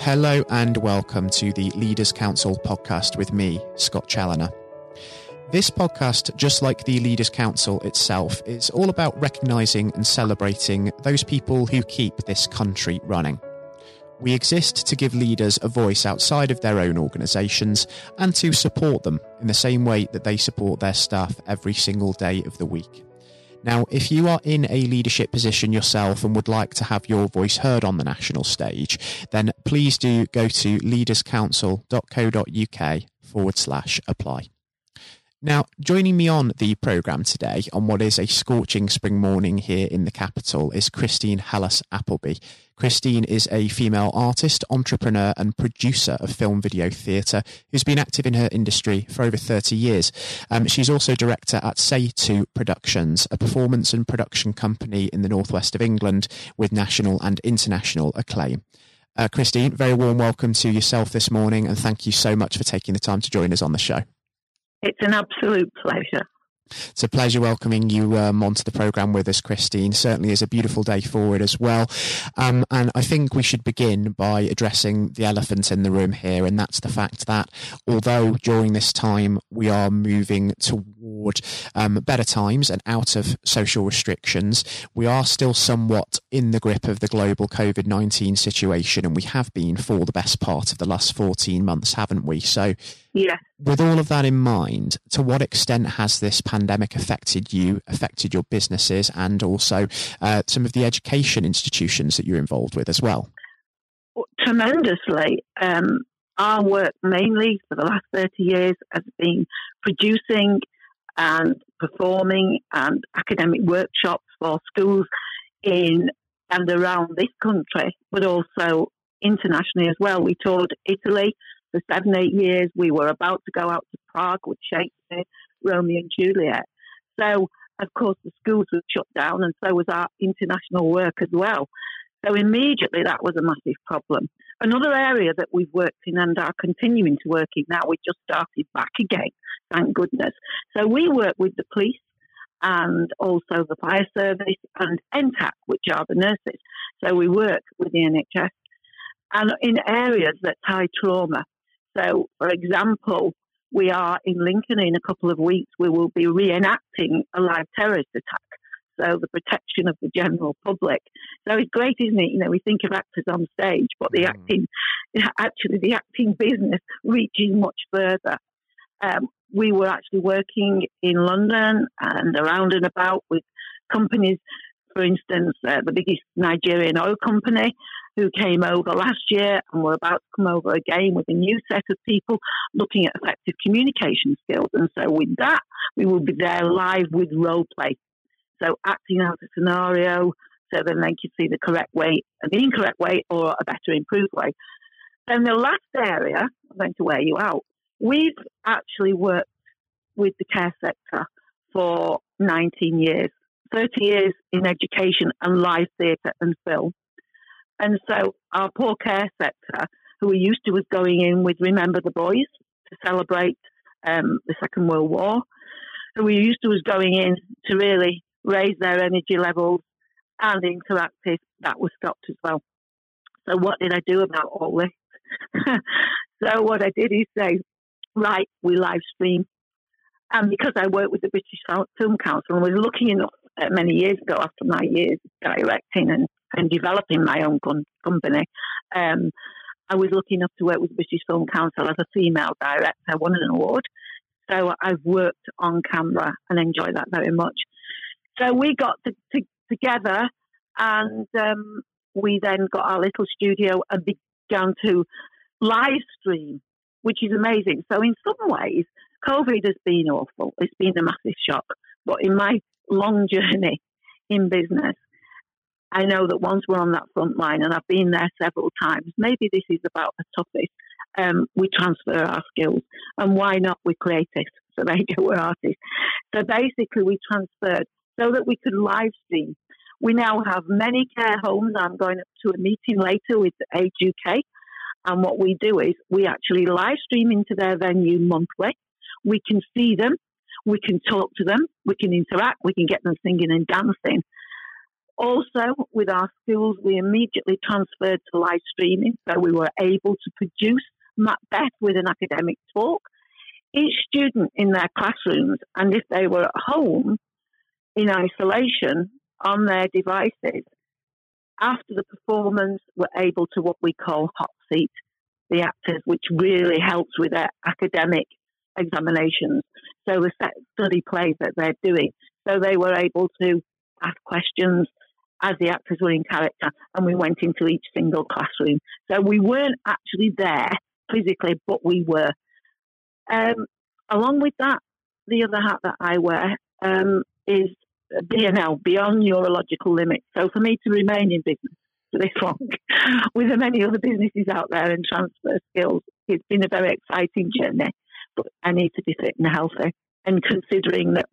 Hello and welcome to the Leaders Council podcast with me, Scott Challoner. This podcast, just like the Leaders Council itself, is all about recognising and celebrating those people who keep this country running. We exist to give leaders a voice outside of their own organisations and to support them in the same way that they support their staff every single day of the week. Now, if you are in a leadership position yourself and would like to have your voice heard on the national stage, then please do go to leaderscouncil.co.uk forward slash apply. Now, joining me on the programme today on what is a scorching spring morning here in the capital is Christine Hallas Appleby. Christine is a female artist, entrepreneur, and producer of film video theatre who's been active in her industry for over 30 years. Um, she's also director at Say Two Productions, a performance and production company in the northwest of England with national and international acclaim. Uh, Christine, very warm welcome to yourself this morning, and thank you so much for taking the time to join us on the show. It's an absolute pleasure. It's a pleasure welcoming you um, onto the programme with us, Christine. Certainly is a beautiful day forward as well. Um, and I think we should begin by addressing the elephant in the room here, and that's the fact that although during this time we are moving toward um, better times and out of social restrictions, we are still somewhat in the grip of the global COVID 19 situation, and we have been for the best part of the last 14 months, haven't we? So, yeah. With all of that in mind, to what extent has this pandemic affected you, affected your businesses, and also uh, some of the education institutions that you're involved with as well? Tremendously. Um, our work mainly for the last 30 years has been producing and performing and academic workshops for schools in and around this country, but also internationally as well. We toured Italy, for seven, eight years. We were about to go out to Prague with Shakespeare, Romeo and Juliet. So, of course, the schools were shut down, and so was our international work as well. So, immediately, that was a massive problem. Another area that we've worked in and are continuing to work in now, we just started back again, thank goodness. So, we work with the police and also the fire service and NTAC, which are the nurses. So, we work with the NHS and in areas that tie trauma. So, for example, we are in Lincoln in a couple of weeks. We will be reenacting a live terrorist attack. So, the protection of the general public. So, it's great, isn't it? You know, we think of actors on stage, but the mm. acting, actually, the acting business reaches much further. Um, we were actually working in London and around and about with companies for instance, uh, the biggest Nigerian oil company who came over last year and we're about to come over again with a new set of people looking at effective communication skills. And so with that, we will be there live with role play. So acting out a scenario so then they can see the correct way, the incorrect way, or a better improved way. Then the last area, I'm going to wear you out. We've actually worked with the care sector for 19 years. 30 years in education and live theatre and film. And so our poor care sector, who we used to was going in with Remember the Boys to celebrate um, the Second World War, who we used to was going in to really raise their energy levels and interactive, that was stopped as well. So what did I do about all this? so what I did is say, right, we live stream. And because I work with the British Film Council and was looking enough many years ago after my years directing and, and developing my own com- company. Um, I was lucky enough to work with British Film Council as a female director. Won an award. So I've worked on camera and enjoy that very much. So we got to, to, together and um, we then got our little studio and began to live stream, which is amazing. So in some ways, COVID has been awful. It's been a massive shock. But in my long journey in business, I know that once we're on that front line, and I've been there several times, maybe this is about the topic, um, we transfer our skills. And why not? We're creative. So there you go, we're artists. So basically, we transferred so that we could live stream. We now have many care homes. I'm going up to a meeting later with Age UK. And what we do is we actually live stream into their venue monthly. We can see them we can talk to them, we can interact, we can get them singing and dancing. Also, with our schools, we immediately transferred to live streaming, so we were able to produce Macbeth with an academic talk. Each student in their classrooms, and if they were at home in isolation on their devices, after the performance, were able to what we call hot seat the actors, which really helps with their academic examinations. So the study plays that they're doing. So they were able to ask questions as the actors were in character, and we went into each single classroom. So we weren't actually there physically, but we were. Um, along with that, the other hat that I wear um, is BNL, Beyond Neurological Limits. So for me to remain in business for this long, with the many other businesses out there and transfer skills, it's been a very exciting journey. I need to be fit and healthy. And considering that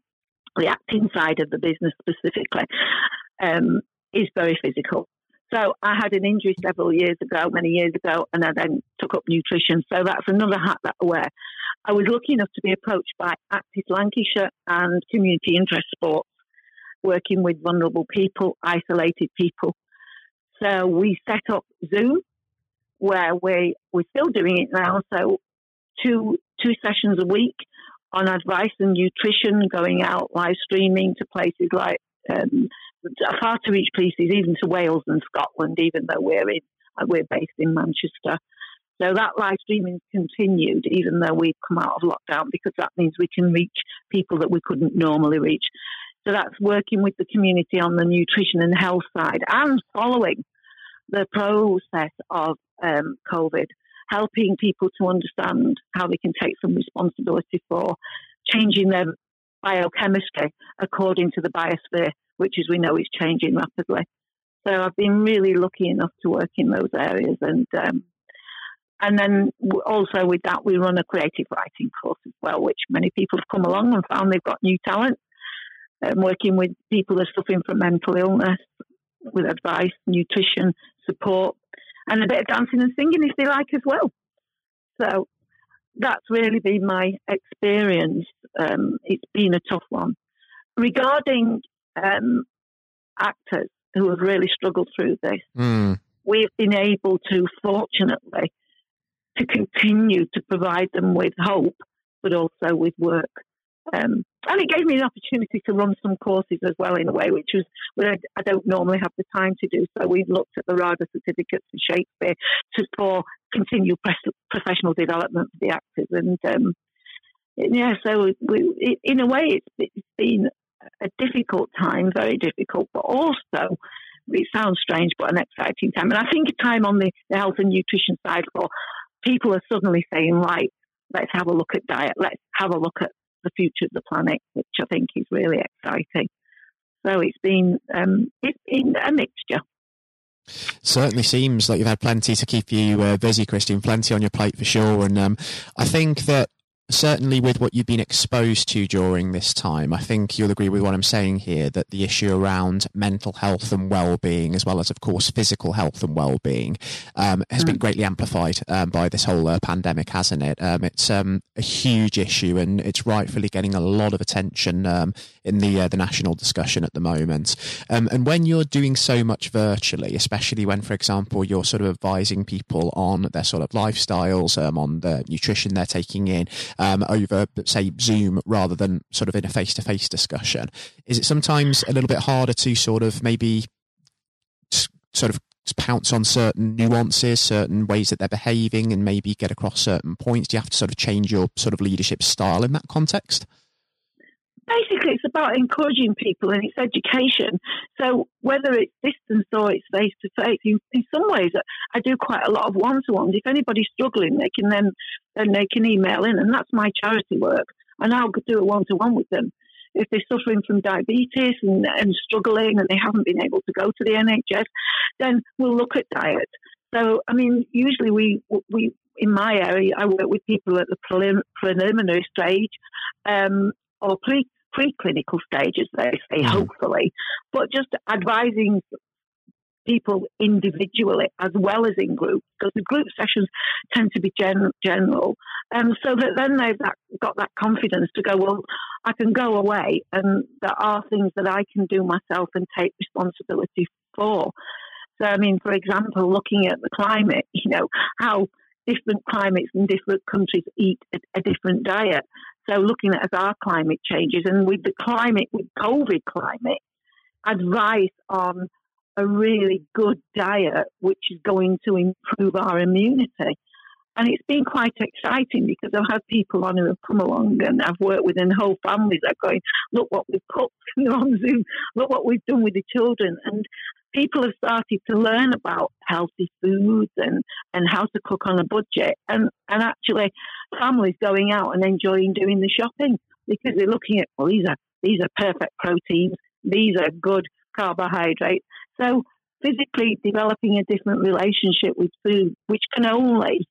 the acting side of the business specifically um, is very physical. So I had an injury several years ago, many years ago, and I then took up nutrition. So that's another hat that I wear. I was lucky enough to be approached by Active Lancashire and Community Interest Sports, working with vulnerable people, isolated people. So we set up Zoom, where we we're still doing it now. So two two sessions a week on advice and nutrition, going out live streaming to places like um, far to reach places, even to Wales and Scotland, even though we're in we're based in Manchester. So that live streaming continued, even though we've come out of lockdown, because that means we can reach people that we couldn't normally reach. So that's working with the community on the nutrition and health side and following the process of um, COVID, helping people to understand how they can take some responsibility for changing their biochemistry according to the biosphere which, as we know, is changing rapidly. So I've been really lucky enough to work in those areas, and um, and then also with that we run a creative writing course as well, which many people have come along and found they've got new talent. Um, working with people that are suffering from mental illness, with advice, nutrition, support, and a bit of dancing and singing if they like as well. So that's really been my experience. Um, it's been a tough one. Regarding um, actors who have really struggled through this. Mm. We've been able to, fortunately, to continue to provide them with hope, but also with work. Um, and it gave me an opportunity to run some courses as well, in a way, which was I, I don't normally have the time to do. So we've looked at the RADA certificates for Shakespeare to, for continued professional development for the actors. And um, yeah, so we, in a way, it's, it's been a difficult time, very difficult, but also it sounds strange, but an exciting time. And I think a time on the, the health and nutrition side for people are suddenly saying, right, let's have a look at diet, let's have a look at the future of the planet, which I think is really exciting. So it's been um, it's been a mixture. Certainly seems like you've had plenty to keep you uh, busy, Christine. Plenty on your plate for sure. And um, I think that certainly with what you've been exposed to during this time, I think you'll agree with what I'm saying here that the issue around mental health and well-being, as well as, of course, physical health and well-being, um, has mm. been greatly amplified um, by this whole uh, pandemic, hasn't it? Um, it's um, a huge issue, and it's rightfully getting a lot of attention um, in the uh, the national discussion at the moment. Um, and when you're doing so much virtually, especially when, for example, you're sort of advising people on their sort of lifestyles, on the nutrition they're taking in um, over, say, Zoom rather than sort of in a face to face discussion? Is it sometimes a little bit harder to sort of maybe sort of pounce on certain nuances, certain ways that they're behaving, and maybe get across certain points? Do you have to sort of change your sort of leadership style in that context? Basically it's about encouraging people and it's education. So whether it's distance or it's face to face, in some ways I do quite a lot of one to ones. If anybody's struggling, they can then then they can email in, and that's my charity work. And I'll do a one to one with them. If they're suffering from diabetes and, and struggling and they haven't been able to go to the NHS, then we'll look at diet. So, I mean, usually we we in my area, I work with people at the preliminary stage um, or pre preclinical stages, they say, mm. hopefully, but just advising people individually as well as in groups because the group sessions tend to be gen- general. And so that then they've got that confidence to go, well, I can go away and there are things that I can do myself and take responsibility for. So, I mean, for example, looking at the climate, you know, how different climates and different countries eat a, a different diet. So, looking at as our climate changes and with the climate, with COVID climate, advice on a really good diet, which is going to improve our immunity. And it's been quite exciting because I've had people on who have come along and I've worked with and whole families are going, look what we've cooked on Zoom, look what we've done with the children. And people have started to learn about healthy foods and, and how to cook on a budget and, and actually families going out and enjoying doing the shopping because they're looking at, well, these are, these are perfect proteins. These are good carbohydrates. So physically developing a different relationship with food, which can only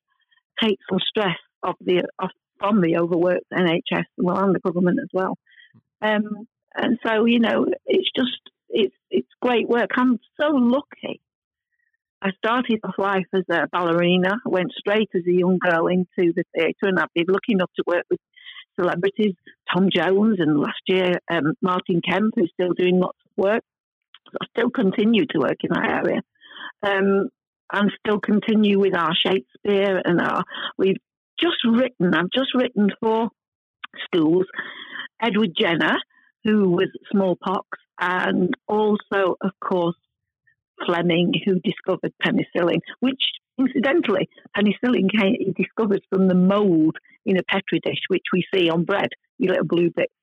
take some stress off the off from the overworked NHS well and the government as well. Um, and so you know, it's just it's it's great work. I'm so lucky. I started off life as a ballerina, I went straight as a young girl into the theatre, and I've been lucky enough to work with celebrities, Tom Jones, and last year um, Martin Kemp, who's still doing lots of work. I still continue to work in that area. Um, and still continue with our Shakespeare and our, we've just written, I've just written for schools, Edward Jenner, who was smallpox, and also, of course, Fleming, who discovered penicillin, which incidentally, penicillin came he discovered from the mold in a petri dish, which we see on bread, you little blue bits.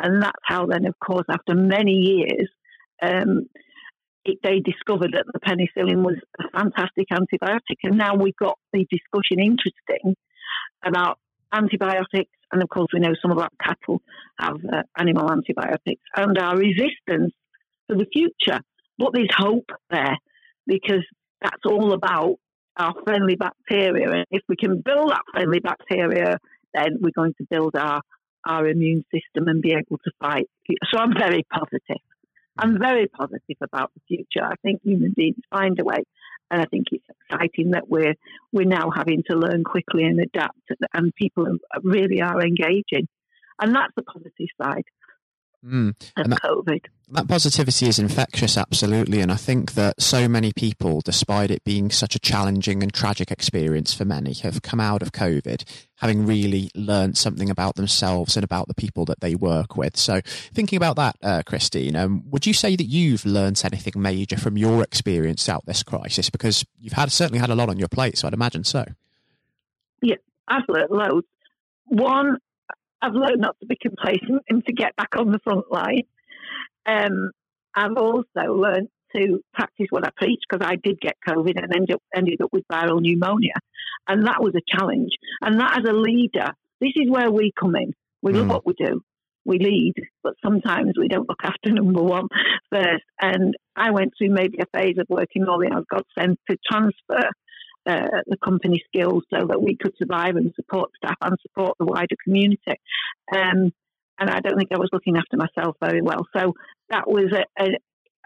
And that's how then, of course, after many years, um, it, they discovered that the penicillin was a fantastic antibiotic. And now we've got the discussion interesting about antibiotics. And of course, we know some of our cattle have uh, animal antibiotics and our resistance for the future. But there's hope there because that's all about our friendly bacteria. And if we can build that friendly bacteria, then we're going to build our, our immune system and be able to fight. So I'm very positive. I'm very positive about the future. I think human beings find a way, and I think it's exciting that we're we're now having to learn quickly and adapt, and people really are engaging, and that's the positive side. Mm. Of that, COVID. That positivity is infectious, absolutely. And I think that so many people, despite it being such a challenging and tragic experience for many, have come out of COVID having really learned something about themselves and about the people that they work with. So, thinking about that, uh, Christine, um, would you say that you've learned anything major from your experience out this crisis? Because you've had certainly had a lot on your plate, so I'd imagine so. Yeah, I've learned loads. One, I've learned not to be complacent and to get back on the front line. Um, I've also learned to practice what I preach because I did get COVID and ended up, ended up with viral pneumonia. And that was a challenge. And that as a leader, this is where we come in. We love mm. what we do. We lead, but sometimes we don't look after number one first. And I went through maybe a phase of working all the hours God sent to transfer uh, the company skills so that we could survive and support staff and support the wider community. Um, and I don't think I was looking after myself very well. So that was a, a,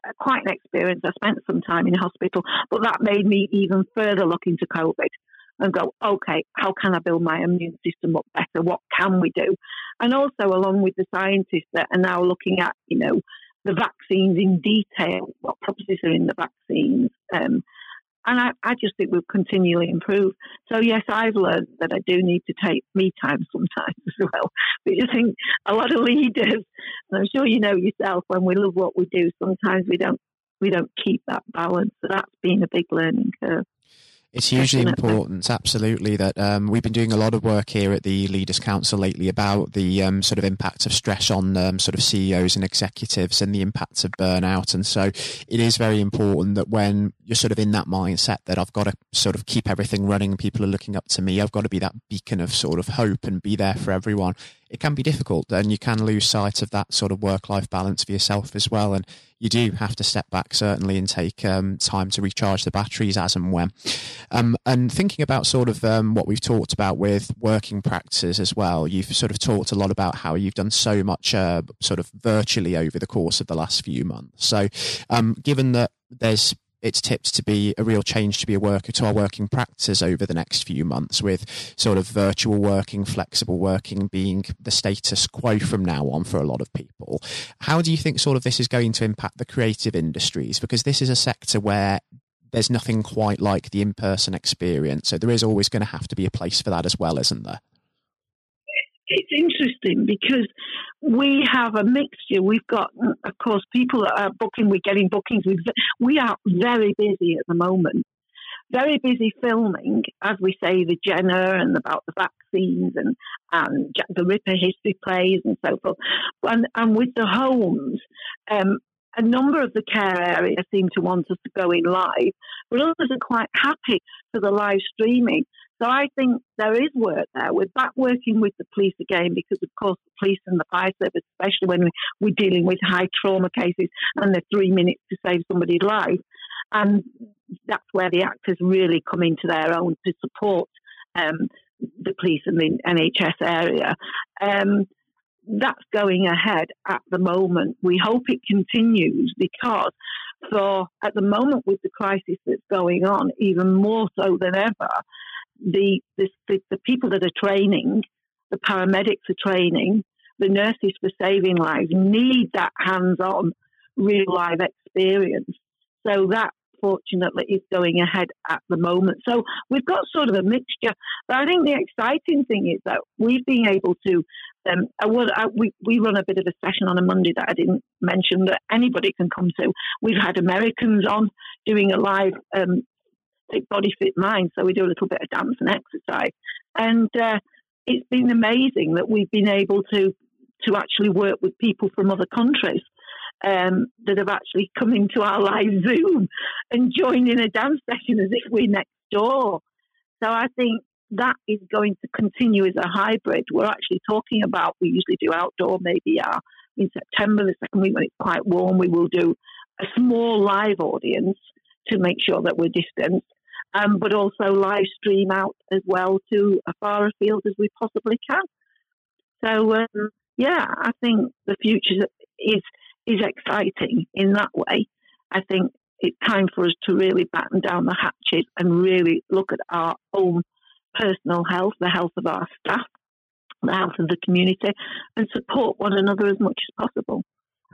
a quite an experience. I spent some time in hospital, but that made me even further look into COVID and go, okay, how can I build my immune system up better? What can we do? And also, along with the scientists that are now looking at, you know, the vaccines in detail, what properties are in the vaccines, um, and I, I just think we'll continually improve. So yes, I've learned that I do need to take me time sometimes as well. But you think a lot of leaders, and I'm sure you know yourself, when we love what we do, sometimes we don't we don't keep that balance. So that's been a big learning curve. It's hugely important, absolutely. That um, we've been doing a lot of work here at the Leaders Council lately about the um, sort of impact of stress on um, sort of CEOs and executives and the impacts of burnout. And so it is very important that when you're sort of in that mindset that I've got to sort of keep everything running, people are looking up to me, I've got to be that beacon of sort of hope and be there for everyone it can be difficult and you can lose sight of that sort of work life balance for yourself as well. And you do have to step back certainly and take um, time to recharge the batteries as and when. Um, and thinking about sort of um, what we've talked about with working practices as well, you've sort of talked a lot about how you've done so much uh, sort of virtually over the course of the last few months. So, um, given that there's it's tipped to be a real change to be a worker to our working practices over the next few months, with sort of virtual working, flexible working being the status quo from now on for a lot of people. How do you think sort of this is going to impact the creative industries? Because this is a sector where there's nothing quite like the in-person experience, so there is always going to have to be a place for that as well, isn't there? It's interesting because we have a mixture. We've got, of course, people that are booking. We're getting bookings. We are very busy at the moment. Very busy filming, as we say, the Jenner and about the vaccines and, and Jack the Ripper history plays and so forth. And, and with the homes, um, a number of the care areas seem to want us to go in live, but others are quite happy for the live streaming. So I think there is work there. We're back working with the police again because, of course, the police and the fire service, especially when we're dealing with high trauma cases and they're three minutes to save somebody's life. And that's where the actors really come into their own to support um, the police and the NHS area. Um, that's going ahead at the moment. We hope it continues because for at the moment with the crisis that's going on, even more so than ever, the, the, the people that are training, the paramedics are training, the nurses for saving lives need that hands-on, real life experience. So that fortunately is going ahead at the moment. So we've got sort of a mixture. But I think the exciting thing is that we've been able to. Um, I would, I, we we run a bit of a session on a Monday that I didn't mention that anybody can come to. We've had Americans on doing a live um, body, fit mind. So we do a little bit of dance and exercise, and uh, it's been amazing that we've been able to to actually work with people from other countries um, that have actually come into our live Zoom and joined in a dance session as if we're next door. So I think that is going to continue as a hybrid. We're actually talking about we usually do outdoor, maybe uh, in September, the second week when it's quite warm, we will do a small live audience to make sure that we're distanced um, but also live stream out as well to as far afield as we possibly can. So um, yeah, I think the future is is exciting in that way. I think it's time for us to really batten down the hatches and really look at our own personal health, the health of our staff, the health of the community, and support one another as much as possible.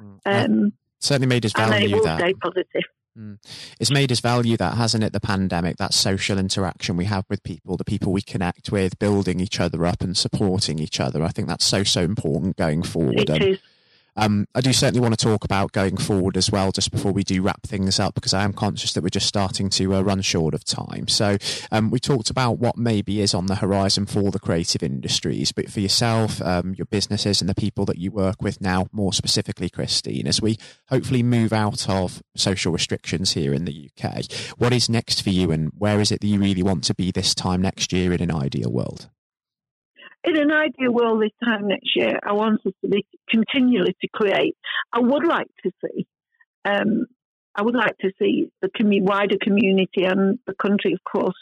Mm. Um, certainly made us value and they will that. Stay positive. Mm. It's made us value that, hasn't it? The pandemic, that social interaction we have with people, the people we connect with, building each other up and supporting each other. I think that's so, so important going forward. It is. Um, I do certainly want to talk about going forward as well, just before we do wrap things up, because I am conscious that we're just starting to uh, run short of time. So um, we talked about what maybe is on the horizon for the creative industries, but for yourself, um, your businesses, and the people that you work with now, more specifically, Christine, as we hopefully move out of social restrictions here in the UK, what is next for you, and where is it that you really want to be this time next year in an ideal world? In an ideal world this time next year, I want us to be continually to create. I would like to see, um, I would like to see the commu- wider community and the country, of course,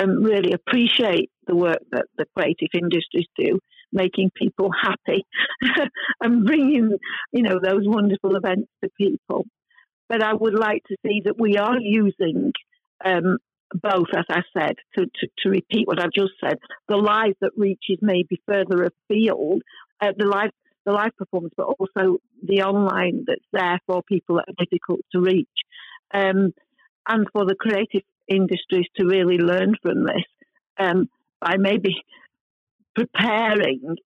um, really appreciate the work that the creative industries do, making people happy and bringing, you know, those wonderful events to people. But I would like to see that we are using um, both, as I said, to, to, to, repeat what I've just said, the live that reaches maybe further afield, uh, the live the live performance, but also the online that's there for people that are difficult to reach, um, and for the creative industries to really learn from this um, by maybe preparing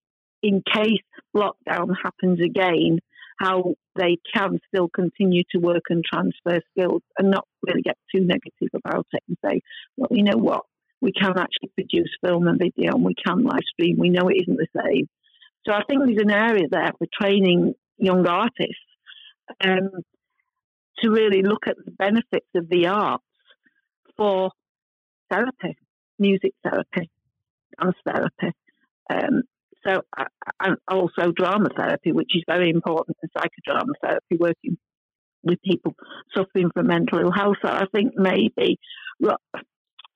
in case lockdown happens again how they can still continue to work and transfer skills and not really get too negative about it and say, well, you know what, we can actually produce film and video and we can live stream. We know it isn't the same. So I think there's an area there for training young artists um, to really look at the benefits of the arts for therapy, music therapy, dance therapy, um, so, and also drama therapy, which is very important, and psychodrama therapy, working with people suffering from mental ill health. So I think maybe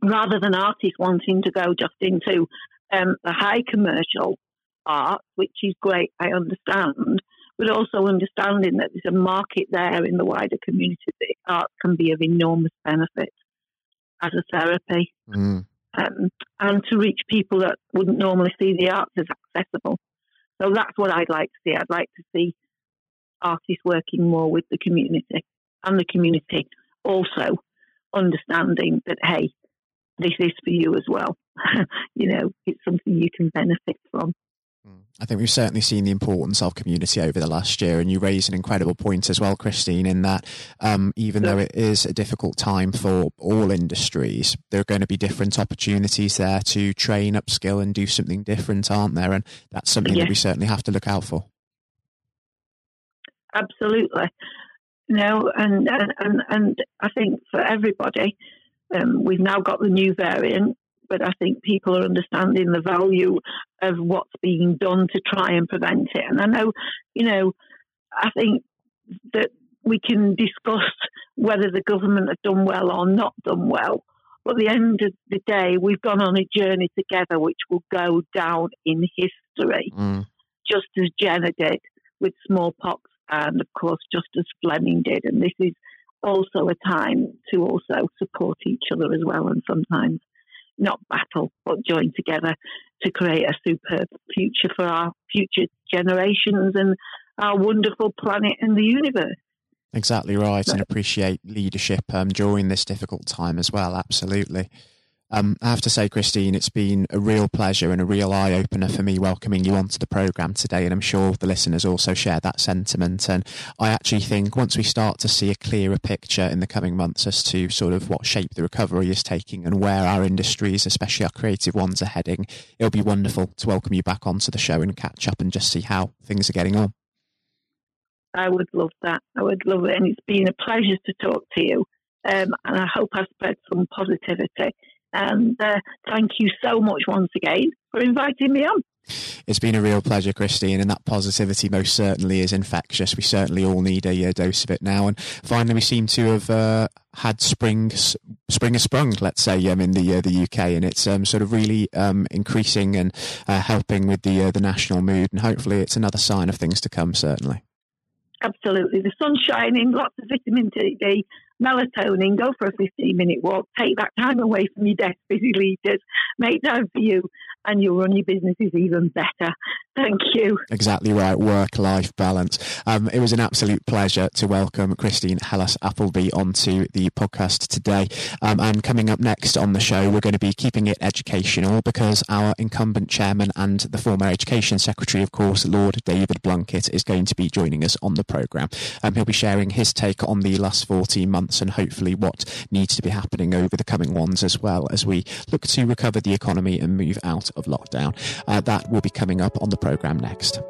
rather than artists wanting to go just into um, the high commercial art, which is great, I understand, but also understanding that there's a market there in the wider community that art can be of enormous benefit as a therapy. Mm. Um, and to reach people that wouldn't normally see the arts as accessible. So that's what I'd like to see. I'd like to see artists working more with the community and the community also understanding that, hey, this is for you as well. you know, it's something you can benefit from. I think we've certainly seen the importance of community over the last year, and you raise an incredible point as well, Christine, in that um, even though it is a difficult time for all industries, there are going to be different opportunities there to train, upskill, and do something different, aren't there? And that's something yes. that we certainly have to look out for. Absolutely. No, and and and I think for everybody, um, we've now got the new variant, but I think people are understanding the value of what's being done to try and prevent it. And I know, you know, I think that we can discuss whether the government have done well or not done well. But at the end of the day, we've gone on a journey together which will go down in history, mm. just as Jenner did with smallpox, and of course, just as Fleming did. And this is also a time to also support each other as well, and sometimes not battle, but join together to create a superb future for our future generations and our wonderful planet and the universe. Exactly right, and appreciate leadership um, during this difficult time as well. Absolutely. Um, I have to say, Christine, it's been a real pleasure and a real eye opener for me welcoming you onto the programme today. And I'm sure the listeners also share that sentiment. And I actually think once we start to see a clearer picture in the coming months as to sort of what shape the recovery is taking and where our industries, especially our creative ones, are heading, it'll be wonderful to welcome you back onto the show and catch up and just see how things are getting on. I would love that. I would love it. And it's been a pleasure to talk to you. Um, and I hope I've spread some positivity and uh, thank you so much once again for inviting me on. It's been a real pleasure, Christine, and that positivity most certainly is infectious. We certainly all need a, a dose of it now. And finally, we seem to have uh, had spring, spring has sprung, let's say, um, in the uh, the UK, and it's um, sort of really um, increasing and uh, helping with the uh, the national mood. And hopefully, it's another sign of things to come. Certainly. Absolutely, the sun's shining, lots of vitamin D, melatonin, go for a 15 minute walk, take that time away from your desk, busy leaders, make time for you, and you'll run your businesses even better. Thank you. Exactly right, work life balance. Um, it was an absolute pleasure to welcome Christine Hallas Appleby onto the podcast today. Um, and coming up next on the show, we're going to be keeping it educational because our incumbent chairman and the former education secretary, of course, Lord David Blunkett, is going to be joining us on the programme. Um, he'll be sharing his take on the last 14 months and hopefully what needs to be happening over the coming ones as well as we look to recover the economy and move out of lockdown. Uh, that will be coming up on the programme next.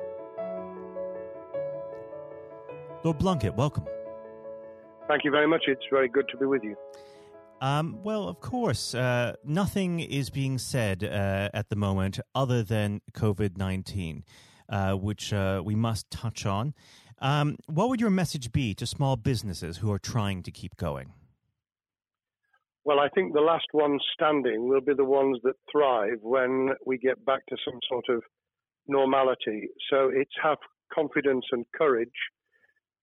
Lord Blunkett, welcome. Thank you very much. It's very good to be with you. Um, well, of course, uh, nothing is being said uh, at the moment other than COVID 19, uh, which uh, we must touch on. Um, what would your message be to small businesses who are trying to keep going? Well, I think the last ones standing will be the ones that thrive when we get back to some sort of normality. So it's have confidence and courage.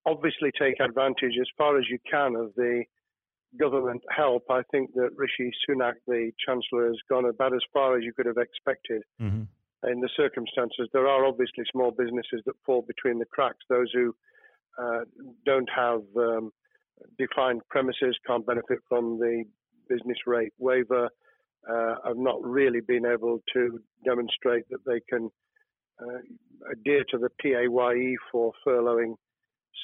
Obviously, take advantage as far as you can of the government help. I think that Rishi Sunak, the Chancellor, has gone about as far as you could have expected. Mm-hmm. In the circumstances, there are obviously small businesses that fall between the cracks. Those who uh, don't have um, defined premises can't benefit from the business rate waiver, uh, have not really been able to demonstrate that they can uh, adhere to the PAYE for furloughing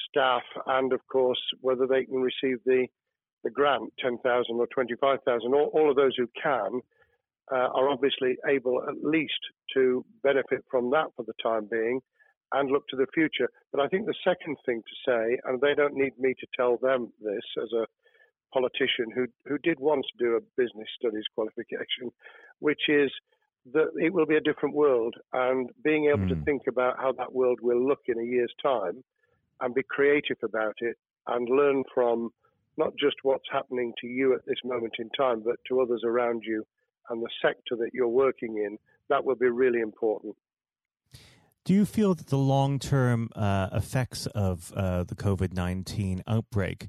staff, and of course whether they can receive the the grant, ten thousand or twenty five thousand. All, all of those who can uh, are obviously able at least to benefit from that for the time being, and look to the future. But I think the second thing to say, and they don't need me to tell them this as a politician who who did once do a business studies qualification, which is that it will be a different world, and being able mm. to hmm. think about how that world will look in a year's time, and be creative about it, and learn from not just what's happening to you at this moment in time, but to others around you and the sector that you're working in, that will be really important. Do you feel that the long term uh, effects of uh, the COVID 19 outbreak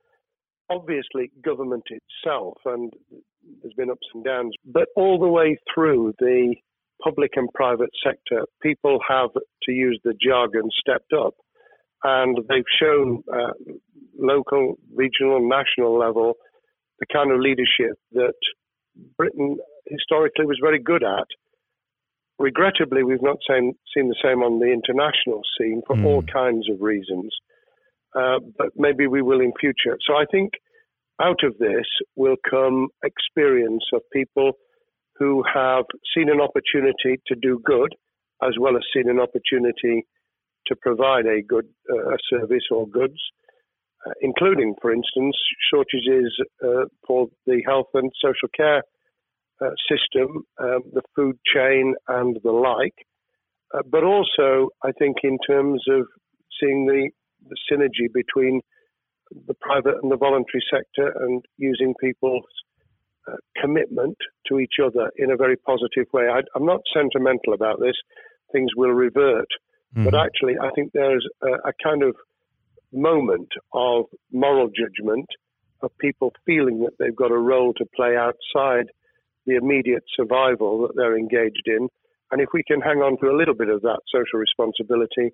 obviously government itself, and there's been ups and downs, but all the way through the public and private sector, people have, to use the jargon, stepped up. And they've shown uh, local, regional, national level the kind of leadership that Britain historically was very good at. Regrettably, we've not seen, seen the same on the international scene for mm. all kinds of reasons. Uh, but maybe we will in future. So I think out of this will come experience of people who have seen an opportunity to do good as well as seen an opportunity to provide a good uh, service or goods, uh, including, for instance, shortages uh, for the health and social care uh, system, um, the food chain, and the like. Uh, but also, I think, in terms of seeing the the synergy between the private and the voluntary sector and using people's uh, commitment to each other in a very positive way. I, am not sentimental about this. Things will revert. Mm-hmm. But actually, I think there's a, a kind of moment of moral judgment of people feeling that they've got a role to play outside the immediate survival that they're engaged in. And if we can hang on to a little bit of that social responsibility,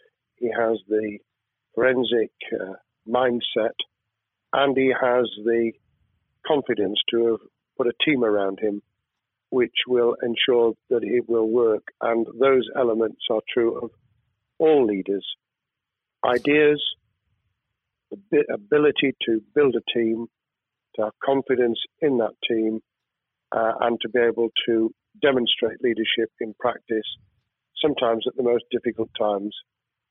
he has the forensic uh, mindset, and he has the confidence to have put a team around him which will ensure that it will work. And those elements are true of all leaders ideas, ability to build a team, to have confidence in that team, uh, and to be able to demonstrate leadership in practice, sometimes at the most difficult times.